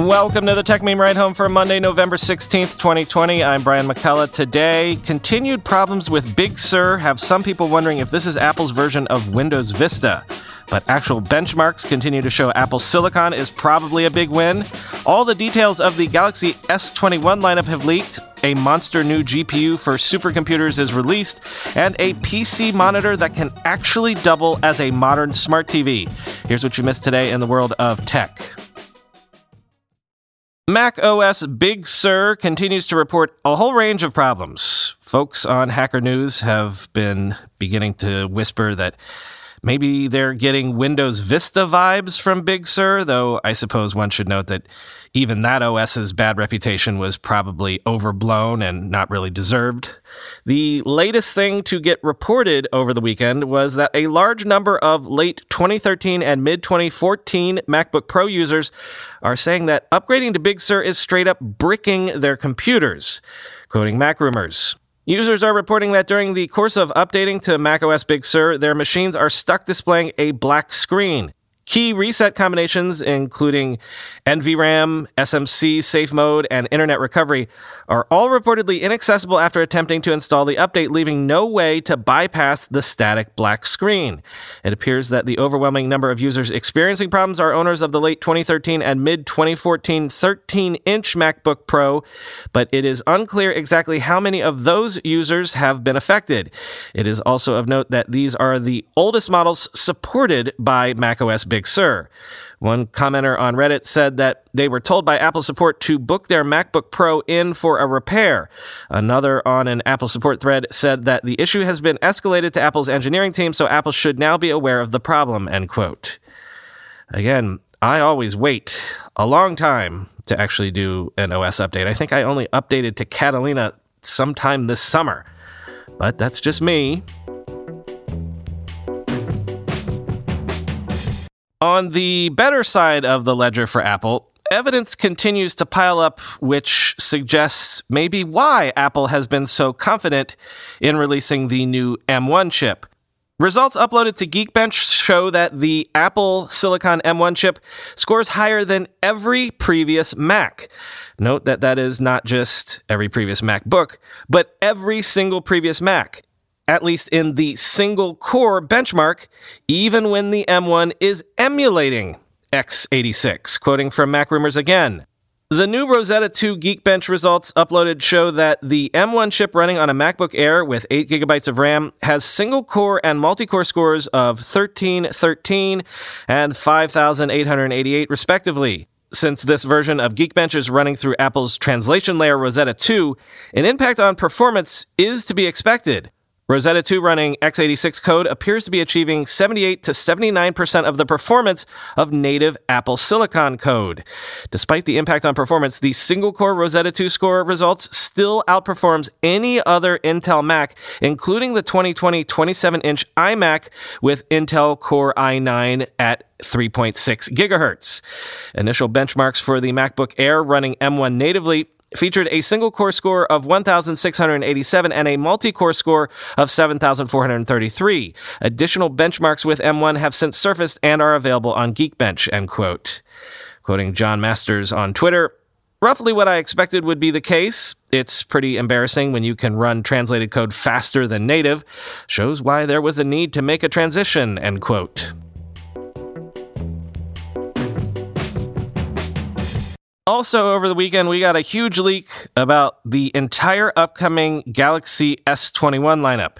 Welcome to the Techmeme Ride Home for Monday, November 16th, 2020. I'm Brian McCullough. Today, continued problems with Big Sur have some people wondering if this is Apple's version of Windows Vista. But actual benchmarks continue to show Apple Silicon is probably a big win. All the details of the Galaxy S21 lineup have leaked. A monster new GPU for supercomputers is released, and a PC monitor that can actually double as a modern smart TV. Here's what you missed today in the world of tech. Mac OS Big Sur continues to report a whole range of problems. Folks on Hacker News have been beginning to whisper that maybe they're getting Windows Vista vibes from Big Sur, though I suppose one should note that even that OS's bad reputation was probably overblown and not really deserved. The latest thing to get reported over the weekend was that a large number of late 2013 and mid 2014 MacBook Pro users are saying that upgrading to Big Sur is straight up bricking their computers. Quoting MacRumors. Users are reporting that during the course of updating to macOS Big Sur, their machines are stuck displaying a black screen. Key reset combinations, including NVRAM, SMC, Safe Mode, and Internet Recovery, are all reportedly inaccessible after attempting to install the update, leaving no way to bypass the static black screen. It appears that the overwhelming number of users experiencing problems are owners of the late 2013 and mid 2014 13 inch MacBook Pro, but it is unclear exactly how many of those users have been affected. It is also of note that these are the oldest models supported by macOS Big Big Sur. One commenter on Reddit said that they were told by Apple support to book their MacBook Pro in for a repair. Another on an Apple support thread said that the issue has been escalated to Apple's engineering team, so Apple should now be aware of the problem, end quote. Again, I always wait a long time to actually do an OS update. I think I only updated to Catalina sometime this summer. But that's just me. On the better side of the ledger for Apple, evidence continues to pile up which suggests maybe why Apple has been so confident in releasing the new M1 chip. Results uploaded to Geekbench show that the Apple Silicon M1 chip scores higher than every previous Mac. Note that that is not just every previous MacBook, but every single previous Mac at least in the single core benchmark, even when the M1 is emulating x86. Quoting from MacRumors again. The new Rosetta 2 Geekbench results uploaded show that the M1 chip running on a MacBook Air with 8 gigabytes of RAM has single core and multi core scores of 1313 and 5888 respectively. Since this version of Geekbench is running through Apple's translation layer Rosetta 2, an impact on performance is to be expected. Rosetta 2 running x86 code appears to be achieving 78 to 79% of the performance of native Apple Silicon code. Despite the impact on performance, the single core Rosetta 2 score results still outperforms any other Intel Mac, including the 2020 27 inch iMac with Intel Core i9 at 3.6 gigahertz. Initial benchmarks for the MacBook Air running M1 natively featured a single core score of 1,687 and a multi core score of 7,433. Additional benchmarks with M1 have since surfaced and are available on Geekbench, end quote. Quoting Jon Masters on Twitter, roughly what I expected would be the case. It's pretty embarrassing when you can run translated code faster than native. Shows why there was a need to make a transition, end quote. Also, over the weekend, we got a huge leak about the entire upcoming Galaxy S21 lineup.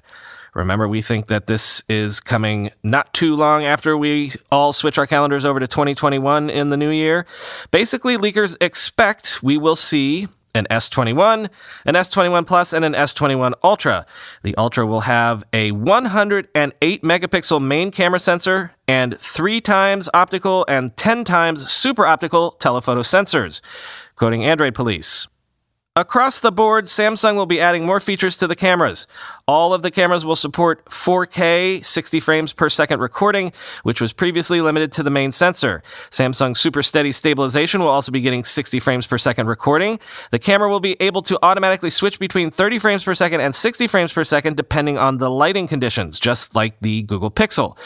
Remember, we think that this is coming not too long after we all switch our calendars over to 2021 in the new year. Basically, leakers expect we will see an S21, an S21 Plus, and an S21 Ultra. The Ultra will have a 108 megapixel main camera sensor and 3 times optical and 10 times super optical telephoto sensors, quoting Android Police. Across the board, Samsung will be adding more features to the cameras. All of the cameras will support 4K 60 frames per second recording, which was previously limited to the main sensor. Samsung Super Steady Stabilization will also be getting 60 frames per second recording. The camera will be able to automatically switch between 30 frames per second and 60 frames per second depending on the lighting conditions, just like the Google Pixel.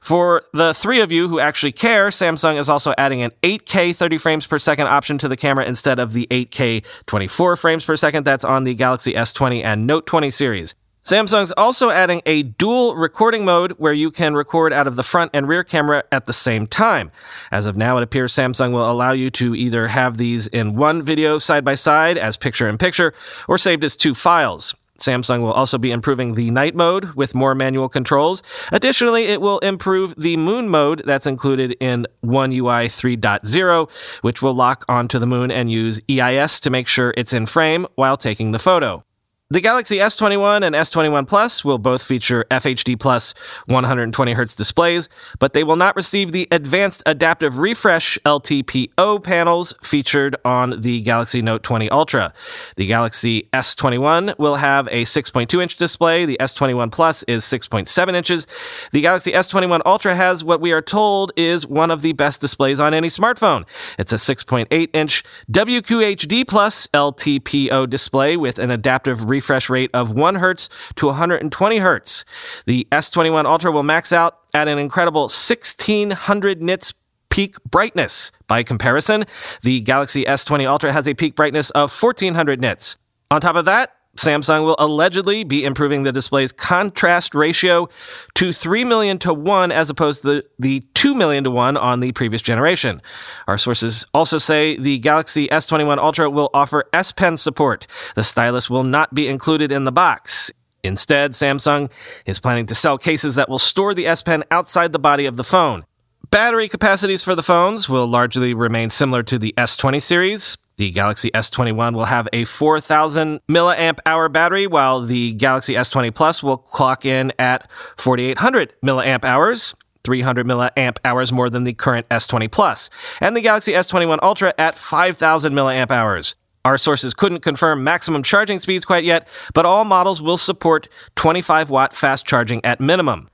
For the three of you who actually care, Samsung is also adding an 8K 30 frames per second option to the camera instead of the 8K 24 frames per second that's on the Galaxy S20 and Note 20 series. Samsung's also adding a dual recording mode where you can record out of the front and rear camera at the same time. As of now, it appears Samsung will allow you to either have these in one video side by side as picture in picture or saved as two files. Samsung will also be improving the night mode with more manual controls. Additionally, it will improve the moon mode that's included in One UI 3.0, which will lock onto the moon and use EIS to make sure it's in frame while taking the photo. The Galaxy S21 and S21 Plus will both feature FHD Plus 120Hz displays, but they will not receive the advanced adaptive refresh LTPO panels featured on the Galaxy Note 20 Ultra. The Galaxy S21 will have a 6.2 inch display. The S21 Plus is 6.7 inches. The Galaxy S21 Ultra has what we are told is one of the best displays on any smartphone. It's a 6.8 inch WQHD Plus LTPO display with an adaptive refresh rate of 1 Hz to 120 Hz. The S21 Ultra will max out at an incredible 1600 nits peak brightness. By comparison, the Galaxy S20 Ultra has a peak brightness of 1400 nits. On top of that, Samsung will allegedly be improving the display's contrast ratio to 3 million to 1 as opposed to the, the 2 million to 1 on the previous generation. Our sources also say the Galaxy S21 Ultra will offer S Pen support. The stylus will not be included in the box. Instead, Samsung is planning to sell cases that will store the S Pen outside the body of the phone. Battery capacities for the phones will largely remain similar to the S20 series. The Galaxy S21 will have a 4000 milliamp hour battery, while the Galaxy S20 Plus will clock in at 4800 milliamp hours. 300 milliamp hours more than the current S20 Plus, and the Galaxy S21 Ultra at 5000 milliamp hours. Our sources couldn't confirm maximum charging speeds quite yet, but all models will support 25 watt fast charging at minimum.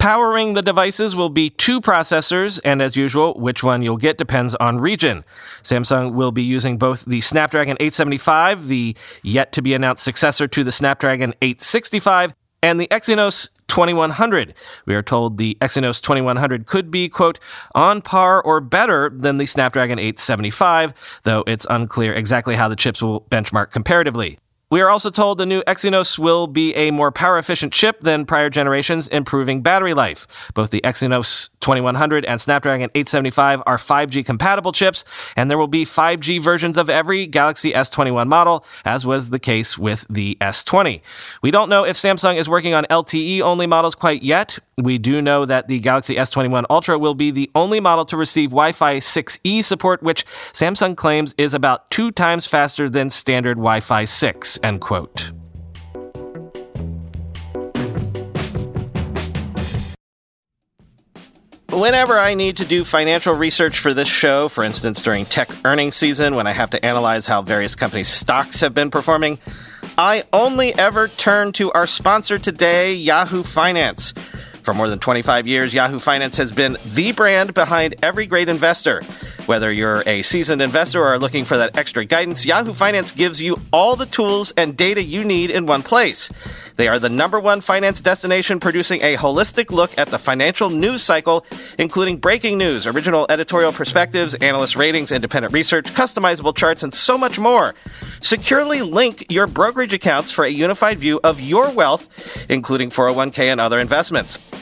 Powering the devices will be two processors, and as usual, which one you'll get depends on region. Samsung will be using both the Snapdragon 875, the yet to be announced successor to the Snapdragon 865, and the Exynos 2100. We are told the Exynos 2100 could be, quote, on par or better than the Snapdragon 875, though it's unclear exactly how the chips will benchmark comparatively. We are also told the new Exynos will be a more power efficient chip than prior generations, improving battery life. Both the Exynos 2100 and Snapdragon 875 are 5G compatible chips, and there will be 5G versions of every Galaxy S21 model, as was the case with the S20. We don't know if Samsung is working on LTE only models quite yet. We do know that the Galaxy S21 Ultra will be the only model to receive Wi Fi 6E support, which Samsung claims is about two times faster than standard Wi Fi 6. End quote. Whenever I need to do financial research for this show, for instance during tech earnings season when I have to analyze how various companies' stocks have been performing, I only ever turn to our sponsor today, Yahoo Finance. For more than 25 years, Yahoo Finance has been the brand behind every great investor. Whether you're a seasoned investor or are looking for that extra guidance, Yahoo Finance gives you all the tools and data you need in one place. They are the number one finance destination producing a holistic look at the financial news cycle, including breaking news, original editorial perspectives, analyst ratings, independent research, customizable charts, and so much more. Securely link your brokerage accounts for a unified view of your wealth, including 401k and other investments.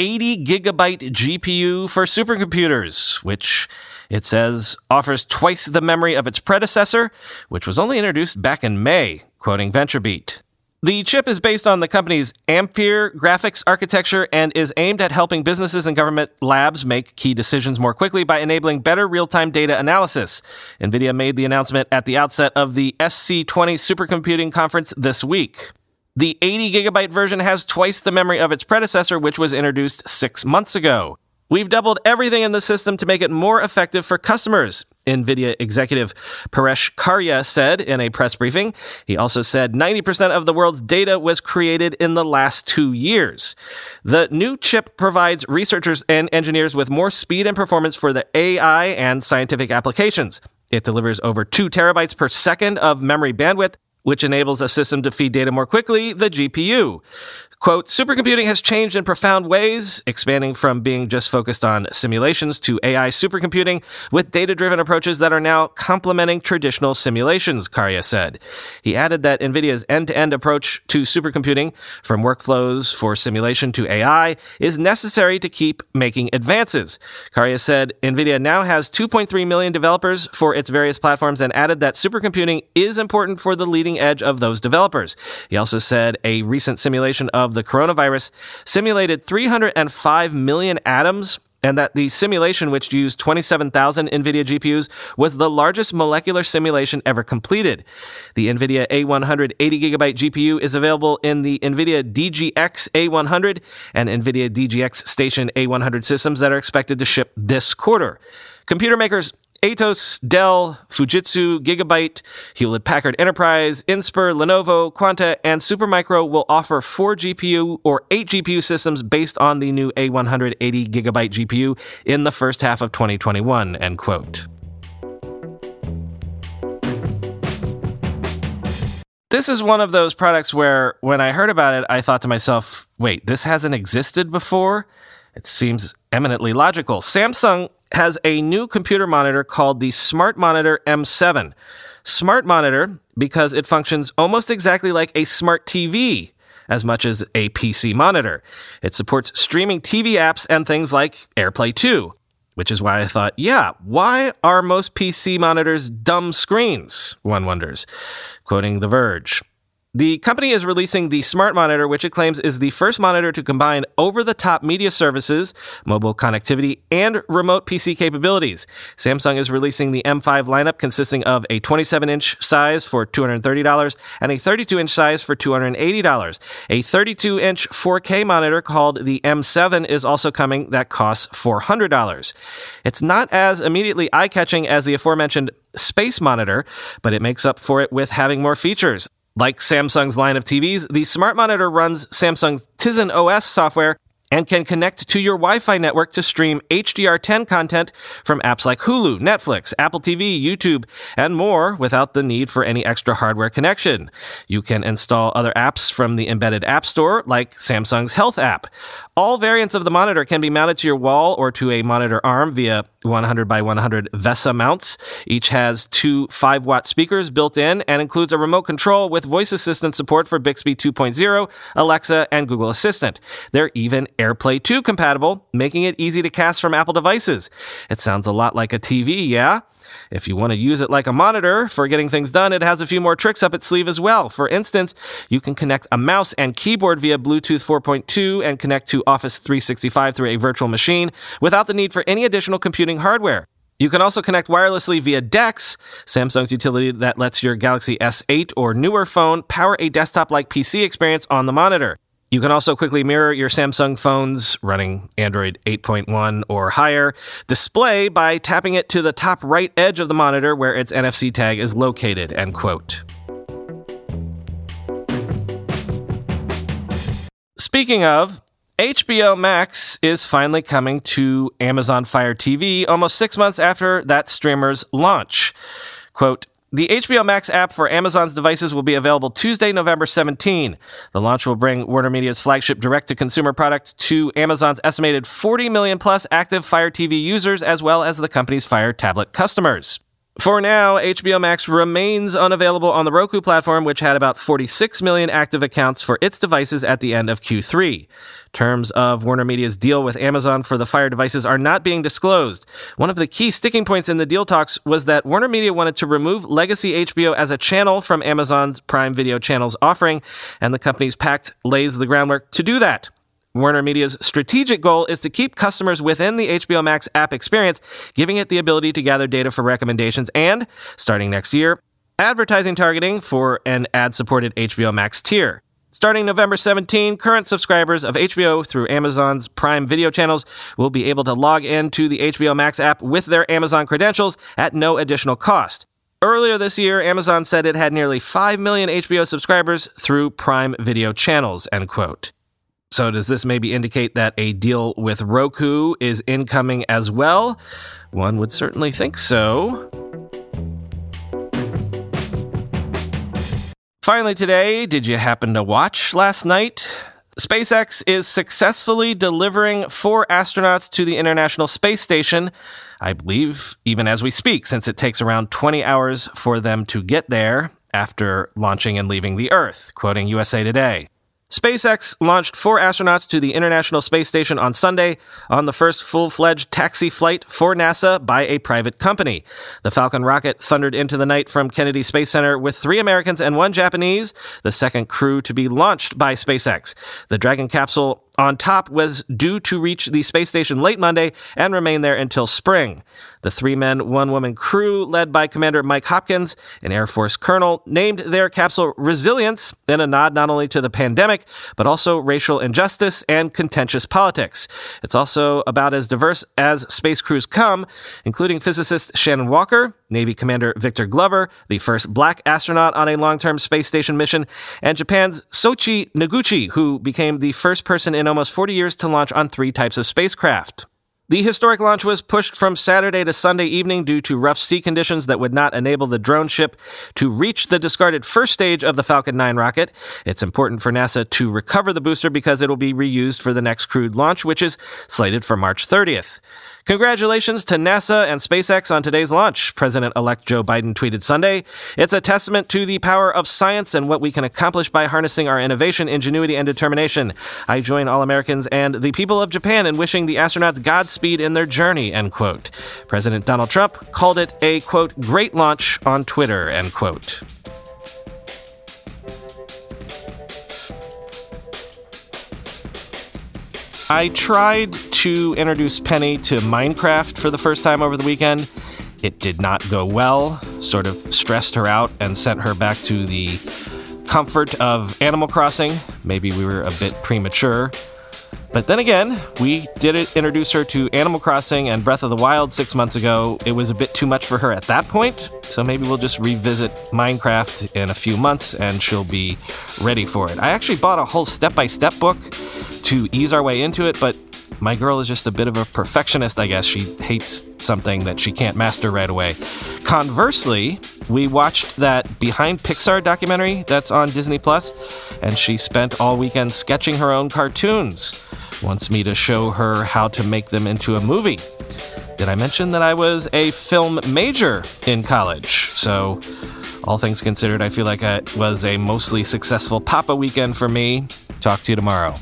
80 gigabyte GPU for supercomputers, which it says offers twice the memory of its predecessor, which was only introduced back in May, quoting VentureBeat. The chip is based on the company's Ampere graphics architecture and is aimed at helping businesses and government labs make key decisions more quickly by enabling better real time data analysis. NVIDIA made the announcement at the outset of the SC20 supercomputing conference this week. The 80 gigabyte version has twice the memory of its predecessor, which was introduced six months ago. We've doubled everything in the system to make it more effective for customers. NVIDIA executive Paresh Kharya said in a press briefing. He also said 90% of the world's data was created in the last two years. The new chip provides researchers and engineers with more speed and performance for the AI and scientific applications. It delivers over two terabytes per second of memory bandwidth which enables a system to feed data more quickly, the GPU. Quote, supercomputing has changed in profound ways, expanding from being just focused on simulations to AI supercomputing with data driven approaches that are now complementing traditional simulations, Kharya said. He added that NVIDIA's end to end approach to supercomputing, from workflows for simulation to AI, is necessary to keep making advances. Kharya said NVIDIA now has 2.3 million developers for its various platforms and added that supercomputing is important for the leading edge of those developers. He also said a recent simulation of of the coronavirus simulated 305 million atoms and that the simulation, which used 27,000 NVIDIA GPUs, was the largest molecular simulation ever completed. The NVIDIA A100 80GB GPU is available in the NVIDIA DGX A100 and NVIDIA DGX Station A100 systems that are expected to ship this quarter. Computer makers Atos, Dell, Fujitsu, Gigabyte, Hewlett Packard Enterprise, Inspur, Lenovo, Quanta, and Supermicro will offer 4 GPU or 8 GPU systems based on the new A180 gigabyte GPU in the first half of 2021, end quote. This is one of those products where when I heard about it, I thought to myself, wait, this hasn't existed before? It seems eminently logical. Samsung has a new computer monitor called the Smart Monitor M7. Smart Monitor because it functions almost exactly like a smart TV as much as a PC monitor. It supports streaming TV apps and things like AirPlay 2, which is why I thought, yeah, why are most PC monitors dumb screens? One wonders. Quoting The Verge. The company is releasing the Smart Monitor, which it claims is the first monitor to combine over the top media services, mobile connectivity, and remote PC capabilities. Samsung is releasing the M5 lineup consisting of a 27 inch size for $230 and a 32 inch size for $280. A 32 inch 4K monitor called the M7 is also coming that costs $400. It's not as immediately eye catching as the aforementioned Space Monitor, but it makes up for it with having more features. Like Samsung's line of TVs, the smart monitor runs Samsung's Tizen OS software and can connect to your Wi-Fi network to stream HDR10 content from apps like Hulu, Netflix, Apple TV, YouTube, and more without the need for any extra hardware connection. You can install other apps from the embedded app store like Samsung's Health app. All variants of the monitor can be mounted to your wall or to a monitor arm via 100 by 100 VESA mounts. Each has two 5 watt speakers built in and includes a remote control with voice assistant support for Bixby 2.0, Alexa, and Google Assistant. They're even AirPlay 2 compatible, making it easy to cast from Apple devices. It sounds a lot like a TV, yeah? If you want to use it like a monitor for getting things done, it has a few more tricks up its sleeve as well. For instance, you can connect a mouse and keyboard via Bluetooth 4.2 and connect to Office 365 through a virtual machine without the need for any additional computing hardware. You can also connect wirelessly via DeX, Samsung's utility that lets your Galaxy S8 or newer phone power a desktop like PC experience on the monitor. You can also quickly mirror your Samsung phone's running Android 8.1 or higher display by tapping it to the top right edge of the monitor where its NFC tag is located, end quote. Speaking of, HBO Max is finally coming to Amazon Fire TV almost six months after that streamer's launch. Quote, the HBO Max app for Amazon's devices will be available Tuesday, November 17. The launch will bring Warner Media's flagship direct to consumer product to Amazon's estimated 40 million plus active Fire TV users, as well as the company's Fire tablet customers. For now, HBO Max remains unavailable on the Roku platform, which had about 46 million active accounts for its devices at the end of Q3. Terms of Warner Media's deal with Amazon for the Fire devices are not being disclosed. One of the key sticking points in the deal talks was that Warner Media wanted to remove legacy HBO as a channel from Amazon's Prime Video channels offering, and the company's pact lays the groundwork to do that. Warner Media's strategic goal is to keep customers within the HBO Max app experience, giving it the ability to gather data for recommendations and, starting next year, advertising targeting for an ad supported HBO Max tier. Starting November 17, current subscribers of HBO through Amazon's Prime Video channels will be able to log into the HBO Max app with their Amazon credentials at no additional cost. Earlier this year, Amazon said it had nearly 5 million HBO subscribers through Prime Video channels, end quote. So does this maybe indicate that a deal with Roku is incoming as well? One would certainly think so. Finally, today, did you happen to watch last night? SpaceX is successfully delivering four astronauts to the International Space Station, I believe, even as we speak, since it takes around 20 hours for them to get there after launching and leaving the Earth, quoting USA Today. SpaceX launched four astronauts to the International Space Station on Sunday on the first full fledged taxi flight for NASA by a private company. The Falcon rocket thundered into the night from Kennedy Space Center with three Americans and one Japanese, the second crew to be launched by SpaceX. The Dragon capsule on top was due to reach the space station late Monday and remain there until spring. The three men, one woman crew, led by Commander Mike Hopkins, an Air Force colonel, named their capsule Resilience in a nod not only to the pandemic, but also racial injustice and contentious politics. It's also about as diverse as space crews come, including physicist Shannon Walker, Navy Commander Victor Glover, the first black astronaut on a long term space station mission, and Japan's Soichi Noguchi, who became the first person in almost 40 years to launch on three types of spacecraft. The historic launch was pushed from Saturday to Sunday evening due to rough sea conditions that would not enable the drone ship to reach the discarded first stage of the Falcon 9 rocket. It's important for NASA to recover the booster because it will be reused for the next crewed launch, which is slated for March 30th. Congratulations to NASA and SpaceX on today's launch, President elect Joe Biden tweeted Sunday. It's a testament to the power of science and what we can accomplish by harnessing our innovation, ingenuity, and determination. I join all Americans and the people of Japan in wishing the astronauts Godspeed in their journey, end quote. President Donald Trump called it a, quote, great launch on Twitter, end quote. I tried to introduce Penny to Minecraft for the first time over the weekend. It did not go well, sort of stressed her out and sent her back to the comfort of Animal Crossing. Maybe we were a bit premature. But then again, we did introduce her to Animal Crossing and Breath of the Wild six months ago. It was a bit too much for her at that point, so maybe we'll just revisit Minecraft in a few months and she'll be ready for it. I actually bought a whole step by step book to ease our way into it, but my girl is just a bit of a perfectionist, I guess. She hates something that she can't master right away. Conversely, we watched that Behind Pixar documentary that's on Disney Plus, and she spent all weekend sketching her own cartoons. Wants me to show her how to make them into a movie. did I mention that I was a film major in college? So, all things considered, I feel like it was a mostly successful Papa weekend for me. Talk to you tomorrow.